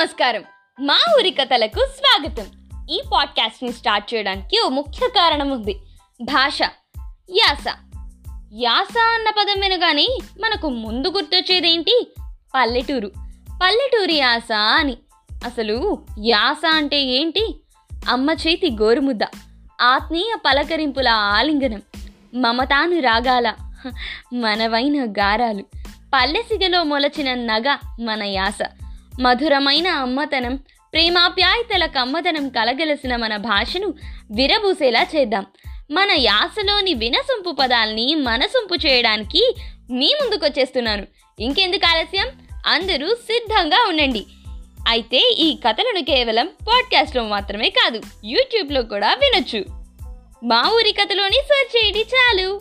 నమస్కారం. మా ఊరి కథలకు స్వాగతం. ఈ పాడ్కాస్ట్ని స్టార్ట్ చేయడానికి ఓ ముఖ్య కారణం ఉంది. భాష. యాస. యాస అన్న పదం వినగానే మనకు ముందు గుర్తొచ్చేదేంటి? పల్లెటూరు. పల్లెటూరి యాస అని. అసలు యాస అంటే ఏంటి? అమ్మ చేతి గోరుముద్ద. ఆత్మీయ పలకరింపుల ఆలింగనం. మమతాను రాగాల. మనవైన గారాలు. పల్లెసిగలో మొలచిన నగ మన యాస. మధురమైన అమ్మతనం ప్రేమాప్యాయతల కమ్మదనం కలగలసిన మన భాషను విరబూసేలా చేద్దాం. మన యాసలోని వినసొంపు పదాల్ని మనసొంపు చేయడానికి మీ ముందుకొచ్చేస్తున్నాను. ఇంకెందుకు ఆలస్యం? అందరూ సిద్ధంగా ఉండండి. అయితే ఈ కథలను కేవలం పాడ్కాస్ట్లో మాత్రమే కాదు యూట్యూబ్లో కూడా వినొచ్చు. మా ఊరి కథలోని సెర్చ్ చేయండి చాలు.